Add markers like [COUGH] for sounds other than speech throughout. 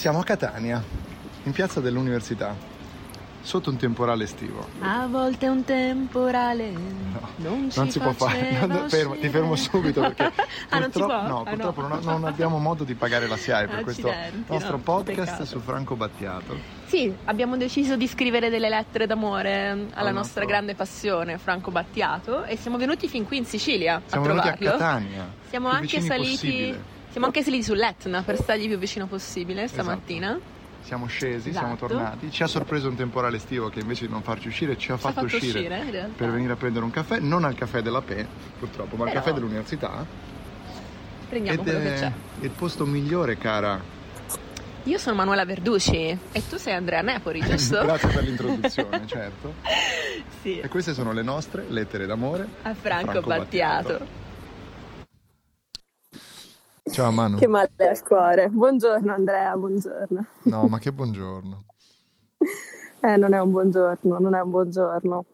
Siamo a Catania, in piazza dell'università, sotto un temporale estivo. A volte un temporale No, non, non si può fare. No, fermo, ti fermo subito perché [LAUGHS] ah, purtroppo, no, Ah, purtroppo Non, non abbiamo modo di pagare la SIAE per questo nostro no, podcast peccato. su Franco Battiato. Sì, abbiamo deciso di scrivere delle lettere d'amore alla Al nostra nostro- grande passione, Franco Battiato, e siamo venuti fin qui in Sicilia Siamo a venuti a. Catania. Siamo anche saliti. possibile. Siamo anche saliti sull'Etna per stargli più vicino possibile stamattina. Siamo scesi, siamo Esatto. tornati. Ci ha sorpreso un temporale estivo che invece di non farci uscire ci ha Ci ha fatto, uscire, realtà. per venire a prendere un caffè, non al caffè della PE, purtroppo, ma al Però- caffè dell'università. Prendiamo Ed quello che c'è. il posto migliore, cara. Io sono Manuela Verducci e tu sei Andrea Nepori, [LAUGHS] giusto? Grazie per l'introduzione, [LAUGHS] certo. sì. E queste sono le nostre lettere d'amore. A Franco, Franco Battiato. Battiato. Ciao Manu. Che male al cuore. Buongiorno Andrea, buongiorno. No, ma che buongiorno. [LAUGHS] Eh, non è un buongiorno, non è un buongiorno.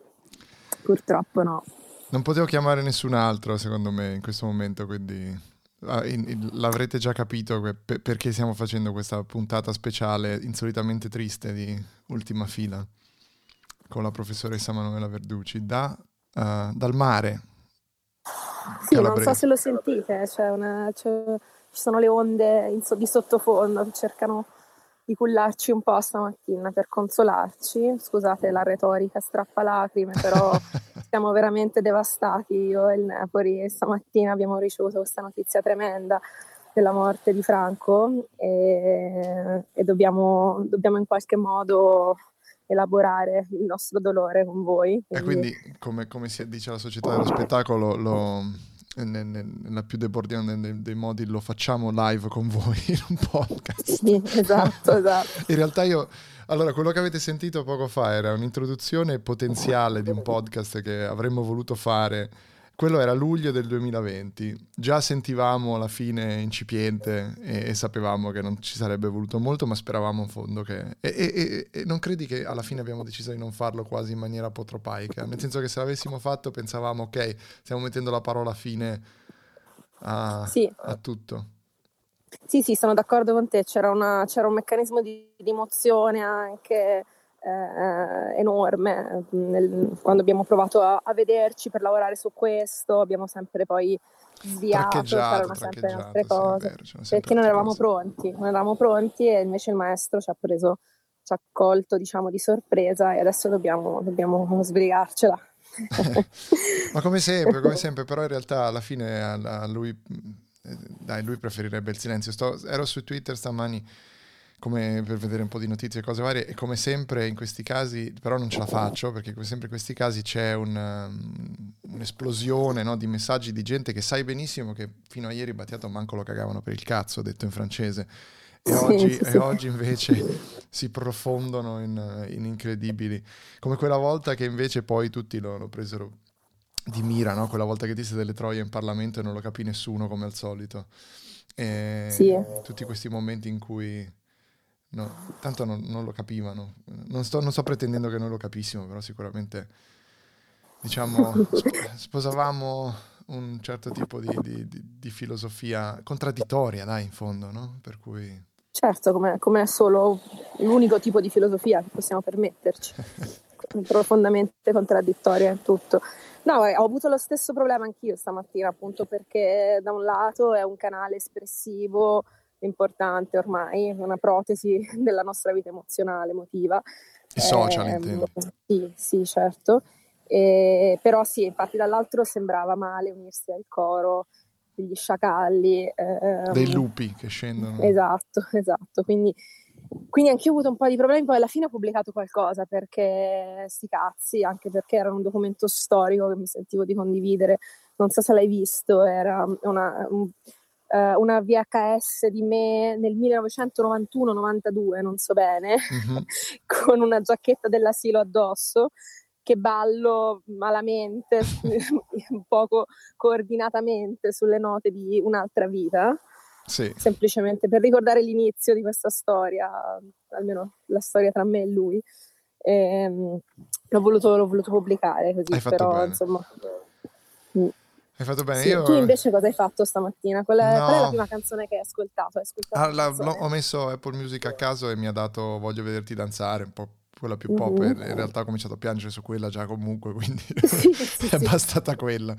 Purtroppo no. Non potevo chiamare nessun altro, secondo me, in questo momento, quindi ah, l'avrete già capito perché stiamo facendo questa puntata speciale insolitamente triste di Ultima Fila con la professoressa Manuela Verducci da, eh, dal mare. Sì, non Calabrese. so se lo sentite, c'è una- c'è- ci sono le onde so- di sottofondo che cercano di cullarci un po' stamattina per consolarci. Scusate la retorica strappalacrime, però [LAUGHS] siamo veramente devastati io e il Nepori e stamattina abbiamo ricevuto questa notizia tremenda della morte di Franco e, e dobbiamo, dobbiamo in qualche modo elaborare il nostro dolore con voi. E quindi, come, come si dice la società dello spettacolo, lo- ne- ne- nella più debordiante dei, dei modi lo facciamo live con voi in un podcast. Sì, esatto, esatto. [LAUGHS] In realtà io, allora, quello che avete sentito poco fa era un'introduzione potenziale di un podcast che avremmo voluto fare. Quello era luglio del 2020. Già sentivamo la fine incipiente e, e sapevamo che non ci sarebbe voluto molto, ma speravamo in fondo che... E, e- e- non credi che alla fine abbiamo deciso di non farlo quasi in maniera apotropaica? Nel senso che se l'avessimo fatto pensavamo, ok, stiamo mettendo la parola fine a, Sì. a tutto. Sì, sì, sono d'accordo con te, c'era, una- c'era un meccanismo di, di emozione anche eh, enorme nel- quando abbiamo provato a, a vederci per lavorare su questo, abbiamo sempre poi sviato, c'erano sempre sì, è cose, sempre perché non eravamo cose. pronti, non eravamo pronti e invece il maestro ci ha preso, ci ha colto diciamo di sorpresa e adesso dobbiamo, dobbiamo sbrigarcela. [LAUGHS] Ma come sempre, come [LAUGHS] sempre, però in realtà alla fine a, a lui, eh, dai, lui preferirebbe il silenzio. Sto- ero su Twitter stamani come per vedere un po' di notizie e cose varie e come sempre in questi casi, però non ce la faccio perché come sempre in questi casi c'è un, um, un'esplosione no, di messaggi di gente che sai benissimo che fino a ieri Battiato manco lo cagavano per il cazzo, detto in francese. E, Sì, oggi, sì, e oggi invece [LAUGHS] si profondono in, in incredibili, come quella volta che invece poi tutti lo, lo presero di mira, no? quella volta che disse delle troie in Parlamento e non lo capì nessuno come al solito. E Sì. Tutti questi momenti in cui no, tanto non, non lo capivano. Non sto, non sto pretendendo che noi lo capissimo, però sicuramente diciamo sp- sposavamo un certo tipo di, di- di- di filosofia contraddittoria, dai, in fondo, no? Per cui Certo, come, è solo l'unico tipo di filosofia che possiamo permetterci, [LAUGHS] profondamente contraddittoria in tutto. No, eh, ho avuto lo stesso problema anch'io stamattina, appunto perché da un lato è un canale espressivo importante ormai, una protesi [LAUGHS] della nostra vita emozionale, emotiva. i social Ehm, intendo. Sì, sì, certo. E- però sì, infatti dall'altro sembrava male unirsi al coro degli sciacalli. ehm, Dei lupi che scendono. Esatto, [LAUGHS] esatto. Quindi, quindi anche io ho avuto un po' di problemi, poi alla fine ho pubblicato qualcosa perché sti cazzi, anche perché era un documento storico che mi sentivo di condividere. Non so se l'hai visto, era una, un- eh, una VHS di me nel 1991-92, non so bene, Mhm. [LAUGHS] con una giacchetta dell'asilo addosso che ballo malamente, [LAUGHS] un poco coordinatamente sulle note di un'altra vita Sì. semplicemente per ricordare l'inizio di questa storia, almeno la storia tra me e lui. Ehm, l'ho, voluto, l'ho voluto pubblicare così, però bene. insomma. Hai fatto bene. Sì, Io... Tu invece cosa hai fatto stamattina? Qual è, No. qual è la prima canzone che hai ascoltato? Hai ascoltato Ah, la- ho messo Apple Music a caso e mi ha dato Voglio vederti danzare, un po' quella più pop. Mhm. e In realtà ho cominciato a piangere su quella già comunque, quindi [LAUGHS] Sì, sì, [LAUGHS] è bastata quella.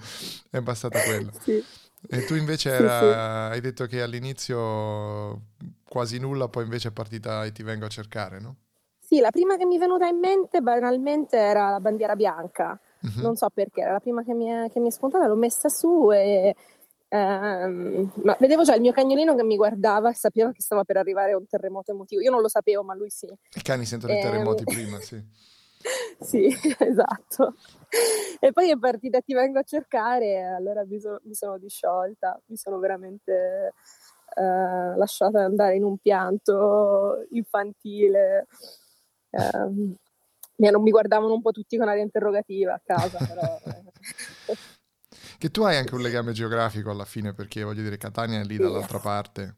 È bastata quella. Sì. E tu invece era- hai detto che all'inizio quasi nulla, poi invece è partita e ti vengo a cercare, no? Sì, la prima che mi è venuta in mente banalmente era la bandiera bianca. Mhm. Non so perché, era la prima che mi è, che mi è spuntata, l'ho messa su e ehm, ma vedevo già il mio cagnolino che mi guardava e sapeva che stava per arrivare un terremoto emotivo. Io non lo sapevo, ma lui sì. I cani sentono i Ehm, terremoti prima, sì. [LAUGHS] Sì, [LAUGHS] esatto. E poi è partita Ti vengo a cercare e allora mi sono, mi sono disciolta, mi sono veramente eh, lasciata andare in un pianto infantile. Ehm, mi, mi guardavano un po' tutti con aria interrogativa a casa, però... eh. [LAUGHS] Che tu hai anche un legame geografico alla fine, perché voglio dire, Catania è lì Sì. dall'altra parte.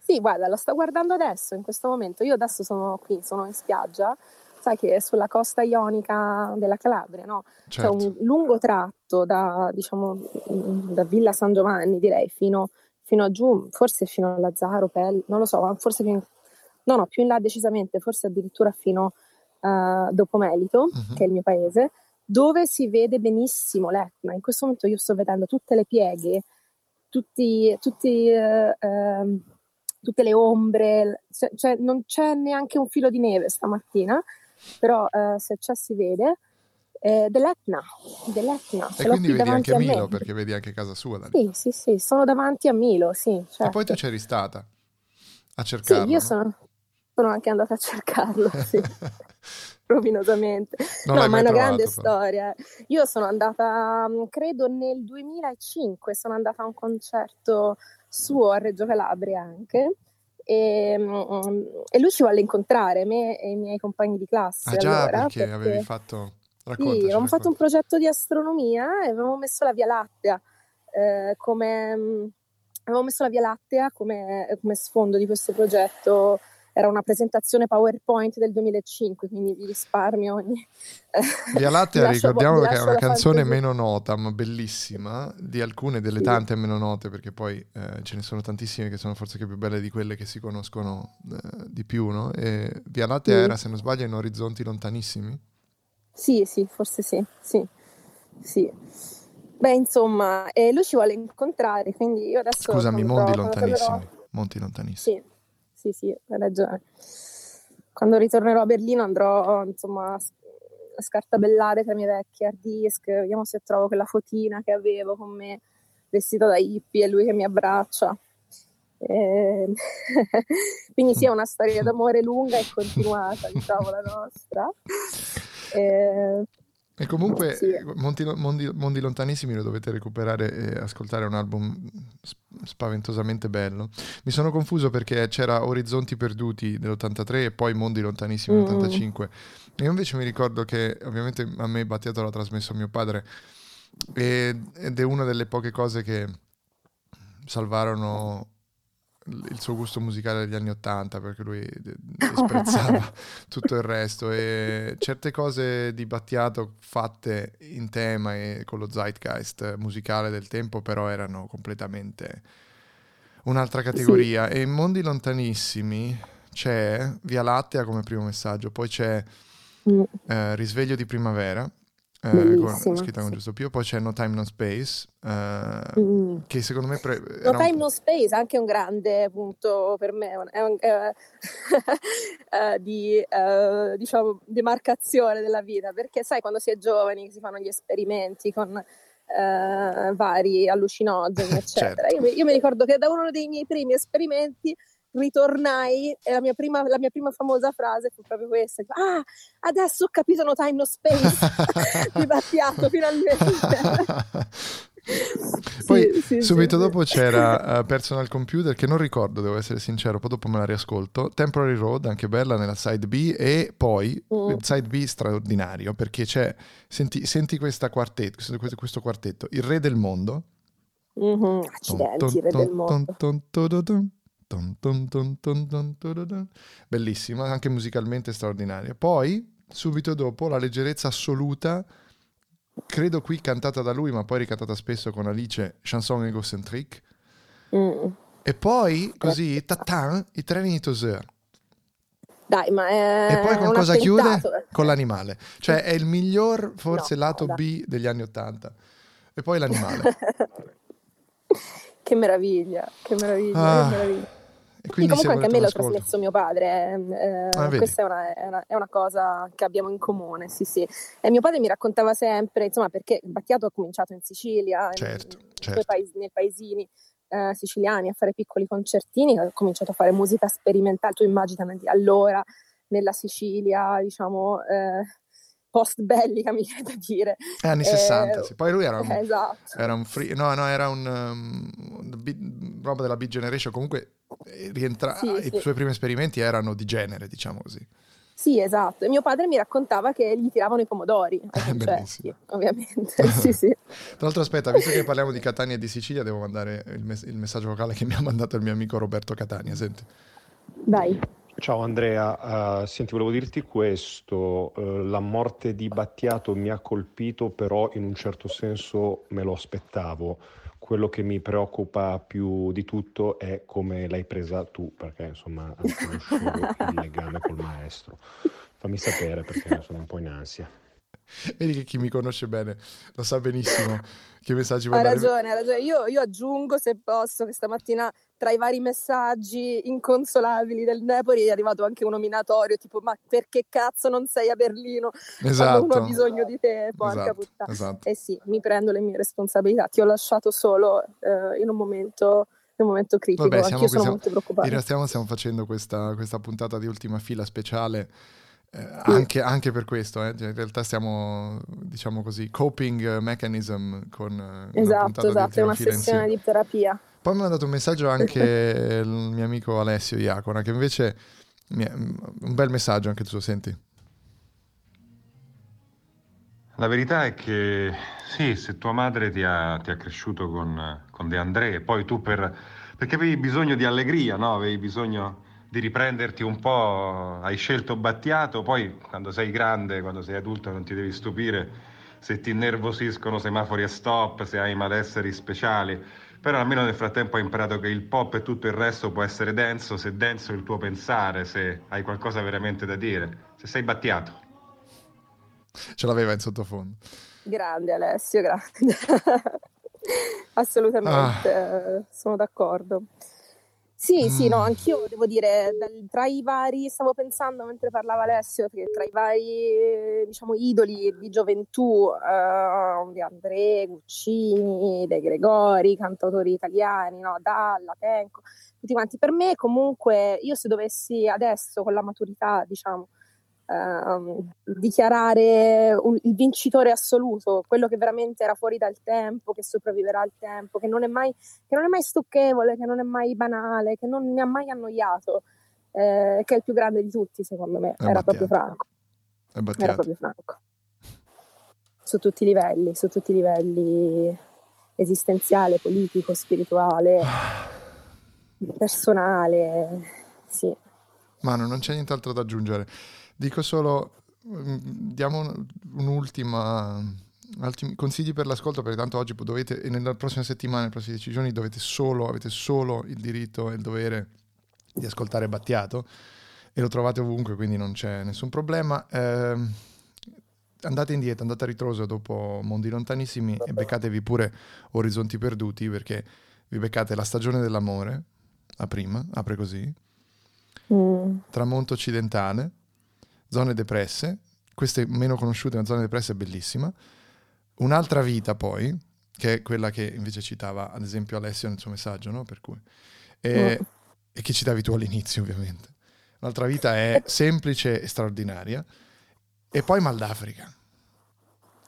Sì, guarda, lo sto guardando adesso, in questo momento. Io adesso sono qui, sono in spiaggia, sai che è sulla costa ionica della Calabria, no? C'è Certo. un lungo tratto da, diciamo, da Villa San Giovanni, direi, fino, fino a giù, forse fino a Lazzaro, Pelli, non lo so, forse fino, no, no, più in là decisamente, forse addirittura fino a dopo Melito, Mhm. che è il mio paese, dove si vede benissimo l'Etna. In questo momento io sto vedendo tutte le pieghe, tutti, tutti, eh, ehm, tutte le ombre, cioè, cioè non c'è neanche un filo di neve stamattina, però eh, se c'è si vede, eh, dell'Etna, dell'Etna. E quindi qui vedi anche a me. Milo, perché vedi anche casa sua da lì. Sì, sì, sì, sono davanti a Milo, sì. E certo. poi tu c'eri stata a Sì, cercarlo, io no? Sono, anche andata a cercarlo, [LAUGHS] sì, rovinosamente. Non no, ma è una grande trovato, però. storia. Io sono andata, mh, credo nel 2005, sono andata a un concerto suo a Reggio Calabria anche. E, mh, e lui ci volle incontrare, me e i miei compagni di classe Ah già, allora, perché avevi fatto... Raccontaci, sì, avevamo fatto un progetto di astronomia e avevamo messo la Via Lattea eh, come, avevamo messo la Via Lattea come, come sfondo di questo progetto. Era una presentazione PowerPoint del 2005, quindi vi risparmio ogni... Via [LAUGHS] vi Lattea, ricordiamo che è una canzone fantasia. meno nota, ma bellissima, di alcune delle Sì. tante meno note, perché poi eh, ce ne sono tantissime che sono forse che più belle di quelle che si conoscono eh, di più, no? E Via Lattea Mm. era, se non sbaglio, in orizzonti lontanissimi. Sì, sì, forse sì, sì, sì. Beh, insomma, e lui ci vuole incontrare, quindi io adesso Scusami, mondi lontanissimi. Monti lontanissimi. Sì, sì, sì, hai ragione. Quando ritornerò a Berlino andrò, insomma, a scartabellare tra i miei vecchi hard disk, vediamo se trovo quella fotina che avevo con me vestita da hippie e lui che mi abbraccia. E- [LAUGHS] Quindi sì, è una storia d'amore lunga e continuata, diciamo, la nostra. [LAUGHS] E- E comunque, Sì. Monti, Mondi- Mondi Lontanissimi lo dovete recuperare e ascoltare, è un album sp- spaventosamente bello. Mi sono confuso perché c'era Orizzonti Perduti dell'83 e poi Mondi Lontanissimi Mm. dell'85. Io invece mi ricordo che ovviamente a me Battiato l'ha trasmesso mio padre ed è una delle poche cose che salvarono il suo gusto musicale degli anni Ottanta perché lui disprezzava [LAUGHS] tutto il resto. E certe cose di Battiato fatte in tema e con lo zeitgeist musicale del tempo però erano completamente un'altra categoria. E in Mondi Lontanissimi c'è Via Lattea come primo messaggio poi c'è Mm, eh, Risveglio di primavera eh, con, scritta con. Giusto Pio poi c'è No Time No Space eh, mm. che secondo me pre- No un- Time No Space, anche un grande punto per me, è un- è- [LAUGHS] eh, di eh, diciamo, demarcazione della vita, perché sai quando si è giovani si fanno gli esperimenti con eh, vari allucinogeni, eccetera. Certo. Io, mi, io mi ricordo che da uno dei miei primi esperimenti ritornai e la mia prima, la mia prima famosa frase fu proprio questa: Ah, adesso ho capito No Time No Space [LAUGHS] di Battiato, finalmente. [LAUGHS] Poi Sì, sì, subito sì, dopo c'era eh, Personal Computer che non ricordo, devo essere sincero, poi dopo me la riascolto. Temporary Road, anche bella nella side B e poi Mm. il side B straordinario perché c'è, senti, senti questa quartetto, questo, questo quartetto, Il Re del Mondo. Mhm, Accidenti, re del mondo. Bellissima, anche musicalmente straordinaria. Poi, subito dopo, la leggerezza assoluta credo qui cantata da lui, ma poi ricantata spesso con Alice, Chanson Egocentrique. Mm. E poi, così, tatan, i treni di Tozer. Dai, ma è E poi con cosa chiude? Con l'animale. Cioè è il miglior, forse, No, lato dai. B degli anni Ottanta. E poi l'animale. [LAUGHS] che meraviglia, che meraviglia, Ah, che meraviglia. Sì, comunque anche a me ascolto. trasmesso mio padre, eh, Ah, questa è una, è, una, è una cosa che abbiamo in comune, sì sì. E mio padre mi raccontava sempre, insomma, perché Battiato ha cominciato in Sicilia, Certo, in certo. paesi, nei paesini eh, siciliani a fare piccoli concertini, ha cominciato a fare musica sperimentale, tu immagina allora nella Sicilia, diciamo, eh, post bellica, [LAUGHS] mi viene da dire. Eh, anni Eh, 60, sì. Poi lui era un, eh, esatto. era un free... No, no, era un... um, bi- roba della Big Generation. Comunque eh, rientra... Sì, i sì. suoi primi esperimenti erano di genere, diciamo così. Sì, esatto. E mio padre mi raccontava che gli tiravano i pomodori ai concerti, Bellissimo. ovviamente. [LAUGHS] sì, sì. Tra l'altro, aspetta, visto che parliamo di Catania e di Sicilia, devo mandare il, mes- il messaggio vocale che mi ha mandato il mio amico Roberto Catania. Senti. Dai. Ciao Andrea, eh, senti, volevo dirti questo, eh, la morte di Battiato mi ha colpito, però in un certo senso me lo aspettavo. Quello che mi preoccupa più di tutto è come l'hai presa tu, perché insomma non conoscevo [LAUGHS] il legame col maestro. Fammi sapere perché sono un po' in ansia. Vedi che chi mi conosce bene lo sa benissimo [LAUGHS] che messaggi Hai mandare. ragione, hai ragione. Io, io aggiungo, se posso, che stamattina tra i vari messaggi inconsolabili del Napoli è arrivato anche un nominatorio, tipo ma perché cazzo non sei a Berlino quando Esatto. uno ha bisogno di te? Porca Esatto, puttana. esatto. Eh sì, mi prendo le mie responsabilità. Ti ho lasciato solo eh, in un momento, un momento critico. Vabbè, siamo sono siamo- molto preoccupata. In realtà stiamo facendo questa, questa puntata di ultima fila speciale eh, anche, anche per questo. eh. Cioè, in realtà stiamo, diciamo così, coping mechanism con eh, Esatto, esatto, è una sessione insieme. di terapia. Poi mi ha mandato un messaggio anche [LAUGHS] il mio amico Alessio Iacona, che invece un bel messaggio anche tu, senti. La verità è che sì, se tua madre ti ha, ti ha cresciuto con, con De André, poi tu per, perché avevi bisogno di allegria, no? Avevi bisogno di riprenderti un po', hai scelto Battiato, poi quando sei grande, quando sei adulto non ti devi stupire se ti innervosiscono semafori a stop, se hai malesseri speciali, però almeno nel frattempo hai imparato che il pop e tutto il resto può essere denso, se denso è il tuo pensare, se hai qualcosa veramente da dire, se sei Battiato. Ce l'aveva in sottofondo. Grande Alessio, grande. [LAUGHS] Assolutamente, eh, sono d'accordo. Sì, sì, no, Mm. anch'io devo dire, dal- tra i vari, stavo pensando mentre parlava Alessio, che tra i vari, diciamo, idoli di gioventù, eh, di André, Guccini, De Gregori, cantautori italiani, no, Dalla, Tenco, tutti quanti. Per me, comunque, io se dovessi adesso, con la maturità, diciamo, ehm, dichiarare un- il vincitore assoluto, quello che veramente era fuori dal tempo, che sopravviverà al tempo, che non è mai, che non è mai stucchevole, che non è mai banale, che non mi ha mai annoiato, eh, che è il più grande di tutti, secondo me, era proprio Franco. Era proprio Franco. Su tutti i livelli, su tutti i livelli esistenziale, politico, spirituale, personale, sì. Manu, non c'è nient'altro da aggiungere. Dico solo, mm, diamo un- un'ultima, ultimi consigli per l'ascolto, perché tanto oggi dovete, e nella prossima settimana, nei prossimi dieci giorni, dovete solo, avete solo il diritto e il dovere di ascoltare Battiato, e lo trovate ovunque, quindi non c'è nessun problema. Ehm, andate indietro, andate a ritroso dopo Mondi Lontanissimi e beccatevi pure Orizzonti Perduti, perché vi beccate la stagione dell'amore, la prima, apre così, Mm. Tramonto occidentale, Zone depresse, queste meno conosciute, ma Zone depresse è bellissima. Un'altra vita poi, che è quella che invece citava ad esempio Alessio nel suo messaggio, no? Per cui, e, Mm. e che citavi tu all'inizio ovviamente. Un'altra vita è semplice e straordinaria. E poi Mal d'Africa.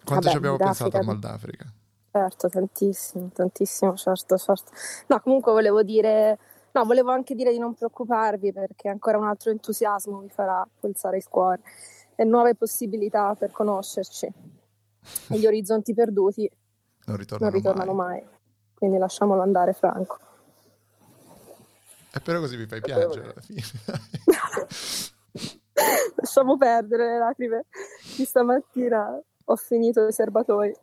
Quanto Vabbè, ci abbiamo pensato a Mal d'Africa? Certo, tantissimo, tantissimo, certo, certo. No, comunque volevo dire, no, volevo anche dire di non preoccuparvi perché ancora un altro entusiasmo vi farà pulsare il cuore e nuove possibilità per conoscerci. [LAUGHS] E gli orizzonti perduti Non ritornano, non ritornano mai. mai. Quindi lasciamolo andare, Franco. E però così vi fai piangere alla fine. [LAUGHS] Lasciamo perdere le lacrime di stamattina. ho finito i serbatoi.